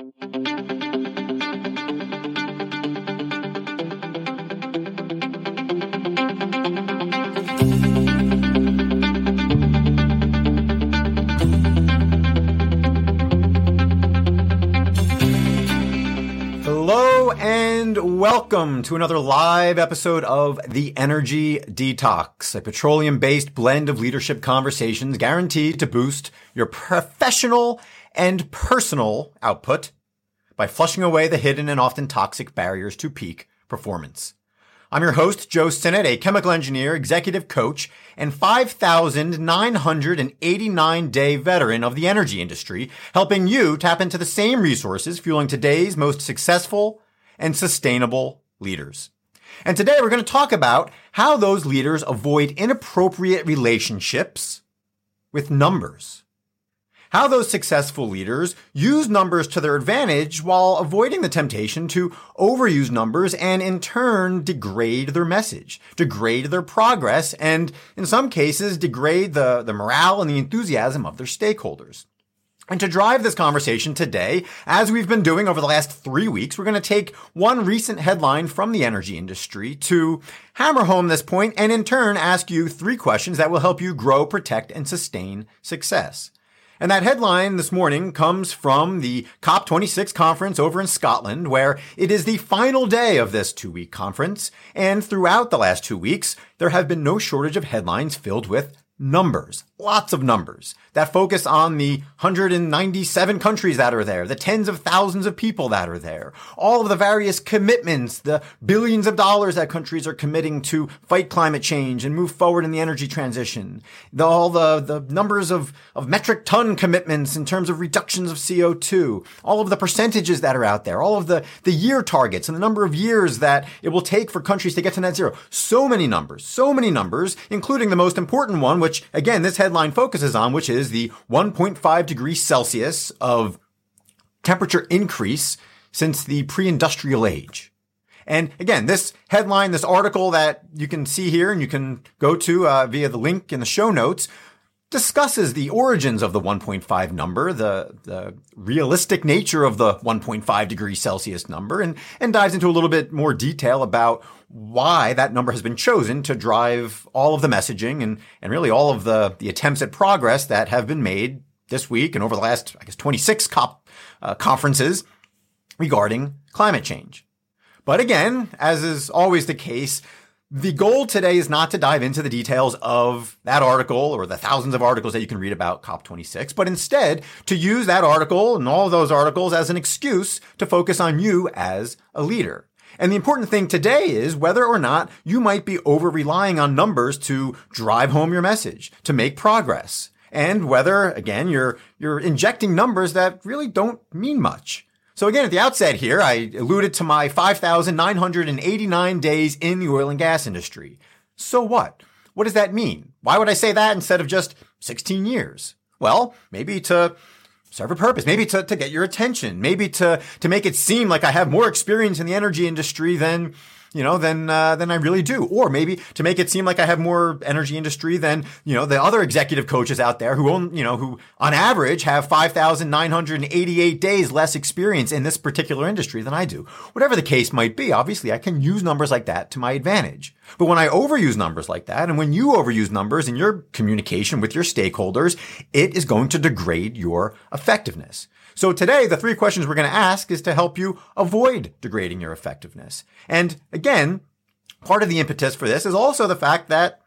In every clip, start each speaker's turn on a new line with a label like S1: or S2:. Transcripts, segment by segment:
S1: Hello and welcome to another live episode of The Energy Detox, a petroleum based blend of leadership conversations guaranteed to boost your professional and personal output by flushing away the hidden and often toxic barriers to peak performance. I'm your host, Joe Sinnott, a chemical engineer, executive coach, and 5,989 day veteran of the energy industry, helping you tap into the same resources fueling today's most successful and sustainable leaders. And today we're going to talk about how those leaders avoid inappropriate relationships with numbers how those successful leaders use numbers to their advantage while avoiding the temptation to overuse numbers and in turn degrade their message, degrade their progress, and in some cases degrade the, the morale and the enthusiasm of their stakeholders. And to drive this conversation today, as we've been doing over the last three weeks, we're going to take one recent headline from the energy industry to hammer home this point and in turn ask you three questions that will help you grow, protect, and sustain success. And that headline this morning comes from the COP26 conference over in Scotland, where it is the final day of this two week conference. And throughout the last two weeks, there have been no shortage of headlines filled with numbers, lots of numbers that focus on the 197 countries that are there, the tens of thousands of people that are there, all of the various commitments, the billions of dollars that countries are committing to fight climate change and move forward in the energy transition, the, all the, the numbers of, of metric ton commitments in terms of reductions of CO2, all of the percentages that are out there, all of the, the year targets and the number of years that it will take for countries to get to net zero. So many numbers, so many numbers, including the most important one, which which again, this headline focuses on, which is the 1.5 degrees Celsius of temperature increase since the pre-industrial age. And again, this headline, this article that you can see here and you can go to uh, via the link in the show notes discusses the origins of the 1.5 number, the, the realistic nature of the 1.5 degrees Celsius number, and, and dives into a little bit more detail about why that number has been chosen to drive all of the messaging and, and really all of the, the attempts at progress that have been made this week and over the last, I guess, 26 COP uh, conferences regarding climate change. But again, as is always the case, the goal today is not to dive into the details of that article or the thousands of articles that you can read about COP26, but instead to use that article and all those articles as an excuse to focus on you as a leader. And the important thing today is whether or not you might be over relying on numbers to drive home your message, to make progress. And whether, again, you're, you're injecting numbers that really don't mean much. So again, at the outset here, I alluded to my 5,989 days in the oil and gas industry. So what? What does that mean? Why would I say that instead of just 16 years? Well, maybe to serve a purpose, maybe to, to get your attention, maybe to, to make it seem like I have more experience in the energy industry than, you know, than uh, than I really do, or maybe to make it seem like I have more energy industry than you know the other executive coaches out there who own, you know, who on average have five thousand nine hundred and eighty eight days less experience in this particular industry than I do. Whatever the case might be, obviously I can use numbers like that to my advantage. But when I overuse numbers like that, and when you overuse numbers in your communication with your stakeholders, it is going to degrade your effectiveness. So today, the three questions we're going to ask is to help you avoid degrading your effectiveness. And again, part of the impetus for this is also the fact that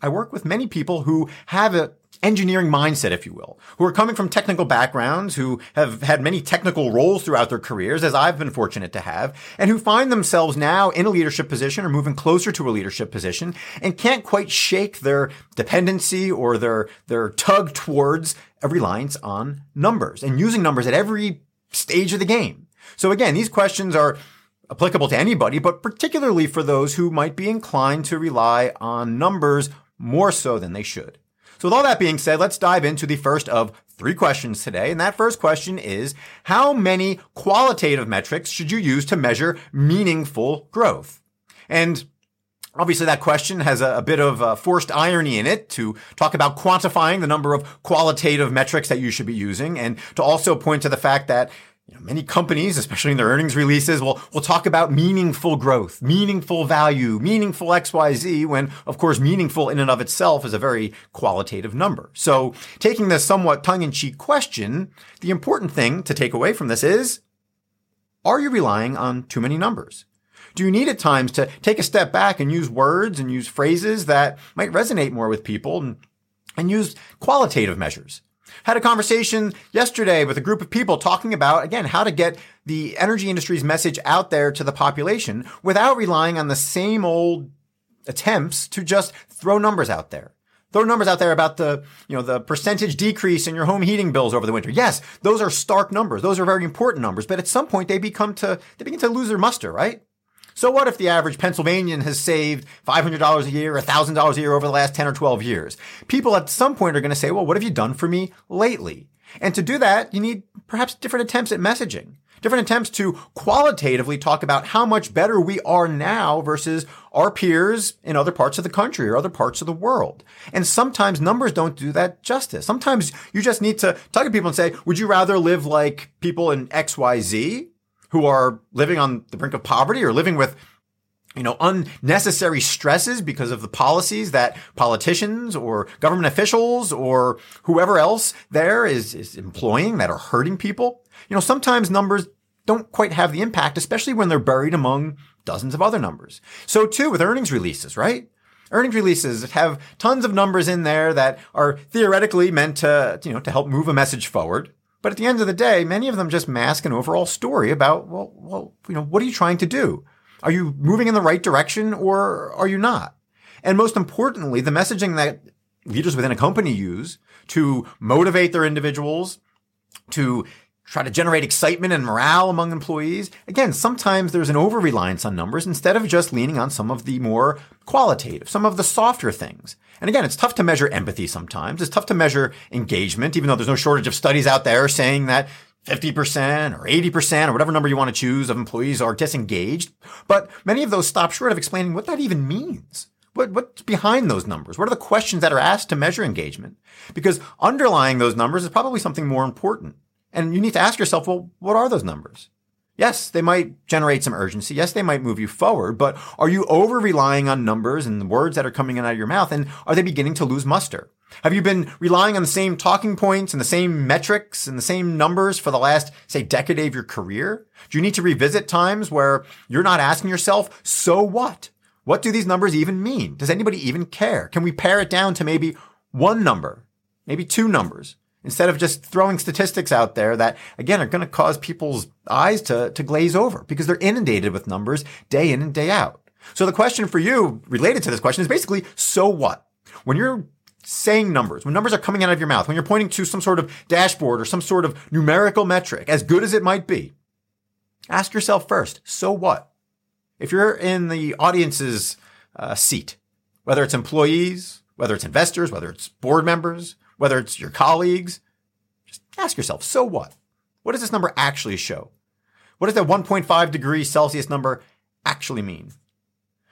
S1: I work with many people who have a engineering mindset, if you will, who are coming from technical backgrounds, who have had many technical roles throughout their careers, as I've been fortunate to have, and who find themselves now in a leadership position or moving closer to a leadership position and can't quite shake their dependency or their, their tug towards a reliance on numbers and using numbers at every stage of the game. So again, these questions are applicable to anybody, but particularly for those who might be inclined to rely on numbers more so than they should. So with all that being said, let's dive into the first of three questions today. And that first question is, how many qualitative metrics should you use to measure meaningful growth? And Obviously, that question has a, a bit of uh, forced irony in it to talk about quantifying the number of qualitative metrics that you should be using and to also point to the fact that you know, many companies, especially in their earnings releases, will, will talk about meaningful growth, meaningful value, meaningful XYZ, when of course meaningful in and of itself is a very qualitative number. So taking this somewhat tongue-in-cheek question, the important thing to take away from this is, are you relying on too many numbers? Do you need at times to take a step back and use words and use phrases that might resonate more with people and, and use qualitative measures? Had a conversation yesterday with a group of people talking about, again, how to get the energy industry's message out there to the population without relying on the same old attempts to just throw numbers out there. Throw numbers out there about the, you know, the percentage decrease in your home heating bills over the winter. Yes, those are stark numbers. Those are very important numbers, but at some point they become to, they begin to lose their muster, right? So what if the average Pennsylvanian has saved $500 a year, $1,000 a year over the last 10 or 12 years? People at some point are going to say, well, what have you done for me lately? And to do that, you need perhaps different attempts at messaging, different attempts to qualitatively talk about how much better we are now versus our peers in other parts of the country or other parts of the world. And sometimes numbers don't do that justice. Sometimes you just need to talk to people and say, would you rather live like people in XYZ who are living on the brink of poverty or living with you know, unnecessary stresses because of the policies that politicians or government officials or whoever else there is, is employing that are hurting people. You know, sometimes numbers don't quite have the impact, especially when they're buried among dozens of other numbers. So too with earnings releases, right? Earnings releases have tons of numbers in there that are theoretically meant to, you know, to help move a message forward. But at the end of the day, many of them just mask an overall story about, well, well, you know, what are you trying to do? Are you moving in the right direction or are you not? And most importantly, the messaging that leaders within a company use to motivate their individuals, to try to generate excitement and morale among employees. Again, sometimes there's an over reliance on numbers instead of just leaning on some of the more qualitative, some of the softer things. And again, it's tough to measure empathy sometimes. It's tough to measure engagement, even though there's no shortage of studies out there saying that 50% or 80% or whatever number you want to choose of employees are disengaged. But many of those stop short of explaining what that even means. What, what's behind those numbers? What are the questions that are asked to measure engagement? Because underlying those numbers is probably something more important. And you need to ask yourself, well, what are those numbers? Yes, they might generate some urgency. Yes, they might move you forward, but are you over relying on numbers and the words that are coming out of your mouth? And are they beginning to lose muster? Have you been relying on the same talking points and the same metrics and the same numbers for the last, say, decade of your career? Do you need to revisit times where you're not asking yourself, so what? What do these numbers even mean? Does anybody even care? Can we pare it down to maybe one number, maybe two numbers? Instead of just throwing statistics out there that again are going to cause people's eyes to, to glaze over because they're inundated with numbers day in and day out. So the question for you related to this question is basically, so what? When you're saying numbers, when numbers are coming out of your mouth, when you're pointing to some sort of dashboard or some sort of numerical metric, as good as it might be, ask yourself first, so what? If you're in the audience's uh, seat, whether it's employees, whether it's investors, whether it's board members, whether it's your colleagues, just ask yourself, so what? What does this number actually show? What does that 1.5 degrees Celsius number actually mean?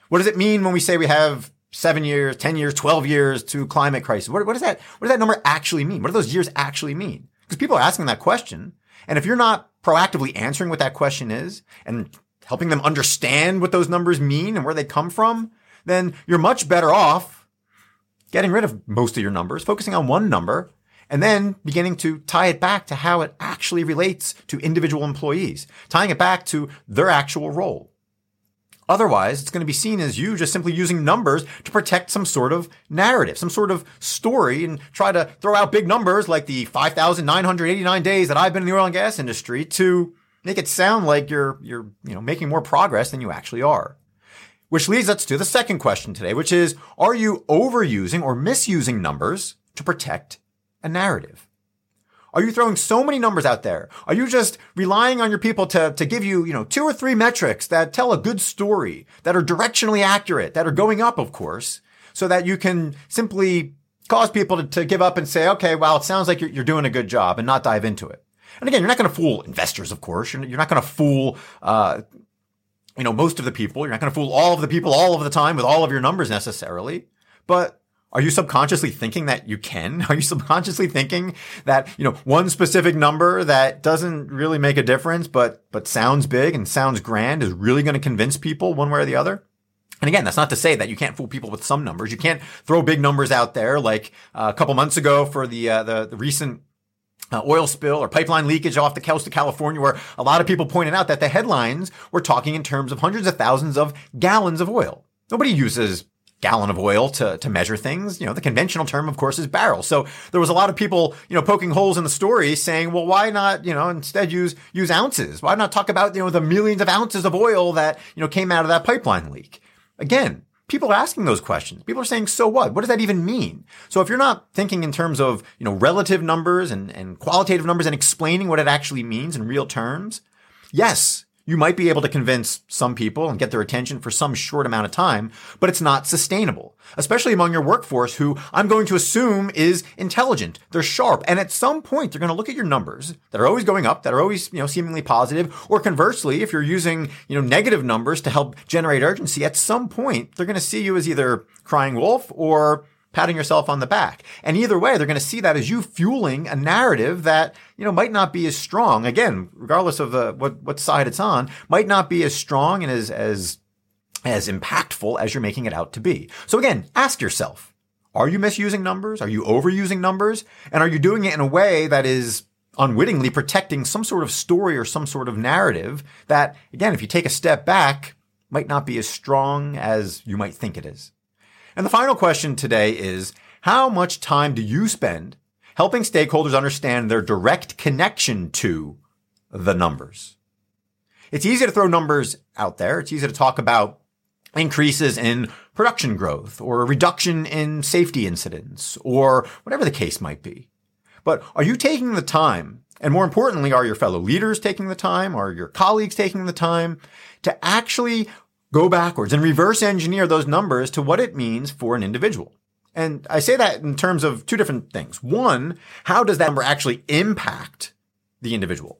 S1: What does it mean when we say we have seven years, 10 years, 12 years to climate crisis? What, what does that, what does that number actually mean? What do those years actually mean? Because people are asking that question. And if you're not proactively answering what that question is and helping them understand what those numbers mean and where they come from, then you're much better off getting rid of most of your numbers, focusing on one number, and then beginning to tie it back to how it actually relates to individual employees, tying it back to their actual role. Otherwise, it's going to be seen as you just simply using numbers to protect some sort of narrative, some sort of story and try to throw out big numbers like the 5,989 days that I've been in the oil and gas industry to make it sound like you're, you're, you know, making more progress than you actually are. Which leads us to the second question today, which is, are you overusing or misusing numbers to protect a narrative? Are you throwing so many numbers out there? Are you just relying on your people to, to give you, you know, two or three metrics that tell a good story, that are directionally accurate, that are going up, of course, so that you can simply cause people to, to give up and say, okay, well, it sounds like you're, you're doing a good job and not dive into it. And again, you're not going to fool investors, of course. You're, you're not going to fool, uh, you know, most of the people. You're not going to fool all of the people all of the time with all of your numbers necessarily. But Are you subconsciously thinking that you can? Are you subconsciously thinking that, you know, one specific number that doesn't really make a difference, but, but sounds big and sounds grand is really going to convince people one way or the other? And again, that's not to say that you can't fool people with some numbers. You can't throw big numbers out there like uh, a couple months ago for the, uh, the, the recent uh, oil spill or pipeline leakage off the coast of California, where a lot of people pointed out that the headlines were talking in terms of hundreds of thousands of gallons of oil. Nobody uses gallon of oil to, to measure things. You know, the conventional term, of course, is barrel. So there was a lot of people, you know, poking holes in the story saying, well, why not, you know, instead use, use ounces? Why not talk about, you know, the millions of ounces of oil that, you know, came out of that pipeline leak? Again, people are asking those questions. People are saying, so what? What does that even mean? So if you're not thinking in terms of, you know, relative numbers and, and qualitative numbers and explaining what it actually means in real terms, yes, you might be able to convince some people and get their attention for some short amount of time, but it's not sustainable, especially among your workforce who I'm going to assume is intelligent. They're sharp. And at some point, they're going to look at your numbers that are always going up, that are always, you know, seemingly positive. Or conversely, if you're using, you know, negative numbers to help generate urgency, at some point, they're going to see you as either crying wolf or patting yourself on the back. And either way, they're going to see that as you fueling a narrative that, you know, might not be as strong. Again, regardless of what, what side it's on, might not be as strong and as, as, as impactful as you're making it out to be. So again, ask yourself, are you misusing numbers? Are you overusing numbers? And are you doing it in a way that is unwittingly protecting some sort of story or some sort of narrative that, again, if you take a step back, might not be as strong as you might think it is? And the final question today is, how much time do you spend helping stakeholders understand their direct connection to the numbers? It's easy to throw numbers out there. It's easy to talk about increases in production growth or a reduction in safety incidents or whatever the case might be. But are you taking the time? And more importantly, are your fellow leaders taking the time? Are your colleagues taking the time to actually go backwards and reverse engineer those numbers to what it means for an individual. And I say that in terms of two different things. One, how does that number actually impact the individual?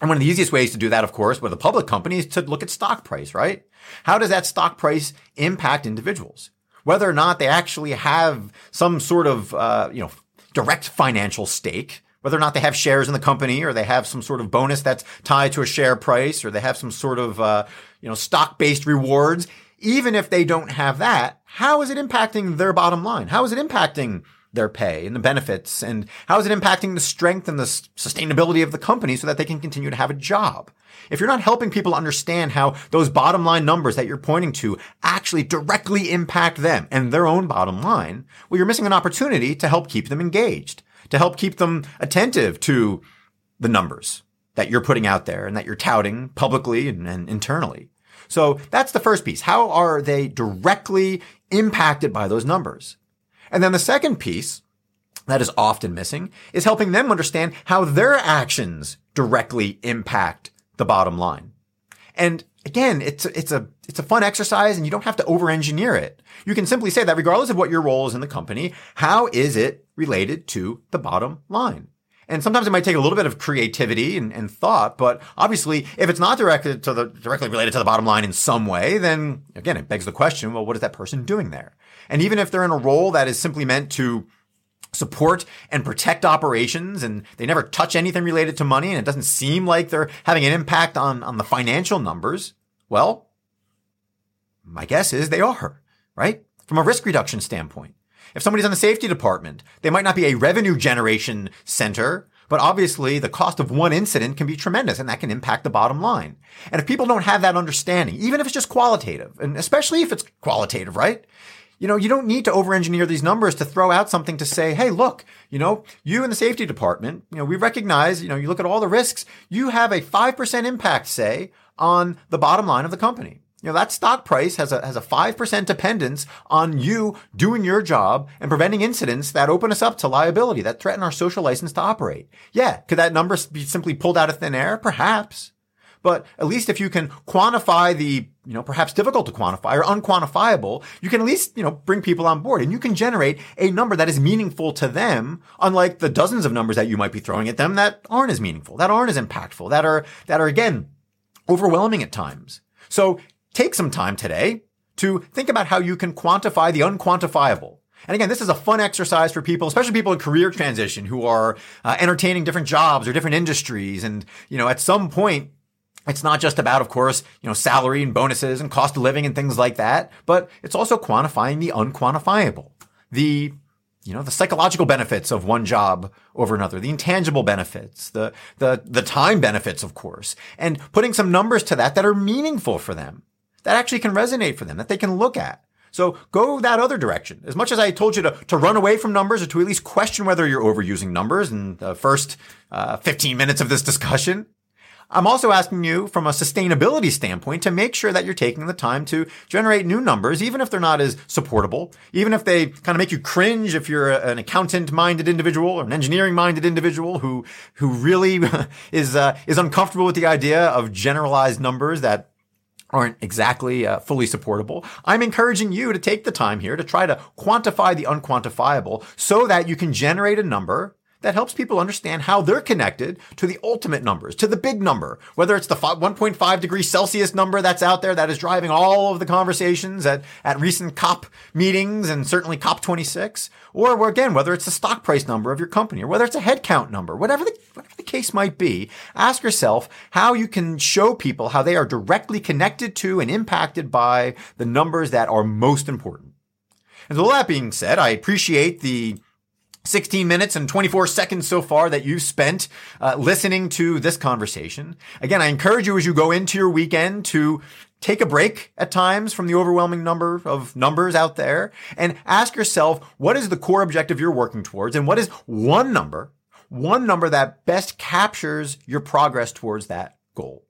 S1: And one of the easiest ways to do that, of course, with a public company is to look at stock price, right? How does that stock price impact individuals? Whether or not they actually have some sort of, uh, you know, direct financial stake, whether or not they have shares in the company or they have some sort of bonus that's tied to a share price or they have some sort of, uh, you know, stock based rewards. Even if they don't have that, how is it impacting their bottom line? How is it impacting their pay and the benefits? And how is it impacting the strength and the sustainability of the company so that they can continue to have a job? If you're not helping people understand how those bottom line numbers that you're pointing to actually directly impact them and their own bottom line, well, you're missing an opportunity to help keep them engaged to help keep them attentive to the numbers that you're putting out there and that you're touting publicly and, and internally. So that's the first piece. How are they directly impacted by those numbers? And then the second piece that is often missing is helping them understand how their actions directly impact the bottom line. And again, it's a, it's a it's a fun exercise and you don't have to over engineer it. You can simply say that regardless of what your role is in the company, how is it related to the bottom line? And sometimes it might take a little bit of creativity and, and, thought, but obviously, if it's not directed to the directly related to the bottom line in some way, then again, it begs the question: Well, what is that person doing there? And even if they're in a role that is simply meant to support and protect operations and they never touch anything related to money and it doesn't seem like they're having an impact on, on the financial numbers, well, my guess is they are, right? From a risk reduction standpoint. If somebody's in the safety department, they might not be a revenue generation center, but obviously the cost of one incident can be tremendous and that can impact the bottom line. And if people don't have that understanding, even if it's just qualitative, and especially if it's qualitative, right? You know, you don't need to over engineer these numbers to throw out something to say, Hey, look, you know, you in the safety department, you know, we recognize, you know, you look at all the risks, you have a 5% impact, say, on the bottom line of the company. You know, that stock price has a, has a 5% dependence on you doing your job and preventing incidents that open us up to liability, that threaten our social license to operate. Yeah. Could that number be simply pulled out of thin air? Perhaps. But at least if you can quantify the, you know, perhaps difficult to quantify or unquantifiable, you can at least, you know, bring people on board and you can generate a number that is meaningful to them, unlike the dozens of numbers that you might be throwing at them that aren't as meaningful, that aren't as impactful, that are, that are again, overwhelming at times. So take some time today to think about how you can quantify the unquantifiable. And again, this is a fun exercise for people, especially people in career transition who are uh, entertaining different jobs or different industries. And, you know, at some point, it's not just about, of course, you know, salary and bonuses and cost of living and things like that, but it's also quantifying the unquantifiable, the you know, the psychological benefits of one job over another, the intangible benefits, the, the, the time benefits, of course, and putting some numbers to that that are meaningful for them, that actually can resonate for them, that they can look at. So go that other direction. As much as I told you to, to run away from numbers or to at least question whether you're overusing numbers in the first uh, 15 minutes of this discussion, I'm also asking you from a sustainability standpoint to make sure that you're taking the time to generate new numbers, even if they're not as supportable, even if they kind of make you cringe if you're an accountant minded individual or an engineering minded individual who, who really is, uh, is uncomfortable with the idea of generalized numbers that aren't exactly uh, fully supportable. I'm encouraging you to take the time here to try to quantify the unquantifiable so that you can generate a number that helps people understand how they're connected to the ultimate numbers, to the big number, whether it's the 1.5 degrees Celsius number that's out there that is driving all of the conversations at, at recent COP meetings and certainly COP26, or again, whether it's the stock price number of your company or whether it's a headcount number, whatever the, whatever the case might be, ask yourself how you can show people how they are directly connected to and impacted by the numbers that are most important. And so that being said, I appreciate the 16 minutes and 24 seconds so far that you've spent uh, listening to this conversation. Again, I encourage you as you go into your weekend to take a break at times from the overwhelming number of numbers out there and ask yourself, what is the core objective you're working towards? And what is one number, one number that best captures your progress towards that goal?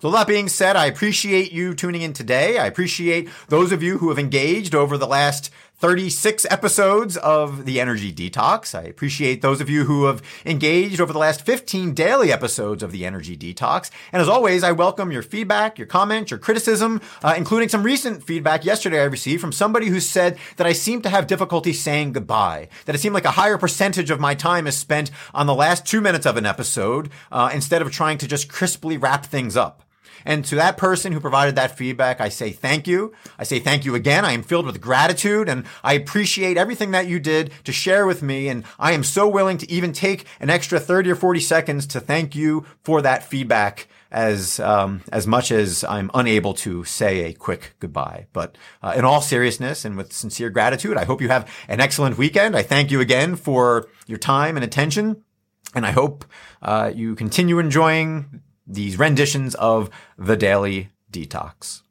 S1: So that being said, I appreciate you tuning in today. I appreciate those of you who have engaged over the last 36 episodes of the Energy Detox. I appreciate those of you who have engaged over the last 15 daily episodes of the Energy Detox. And as always, I welcome your feedback, your comments, your criticism, uh, including some recent feedback yesterday I received from somebody who said that I seem to have difficulty saying goodbye, that it seemed like a higher percentage of my time is spent on the last two minutes of an episode uh, instead of trying to just crisply wrap things up. And to that person who provided that feedback, I say thank you. I say thank you again. I am filled with gratitude and I appreciate everything that you did to share with me. And I am so willing to even take an extra 30 or 40 seconds to thank you for that feedback as um, as much as I'm unable to say a quick goodbye. But uh, in all seriousness and with sincere gratitude, I hope you have an excellent weekend. I thank you again for your time and attention, and I hope uh, you continue enjoying these renditions of The Daily Detox.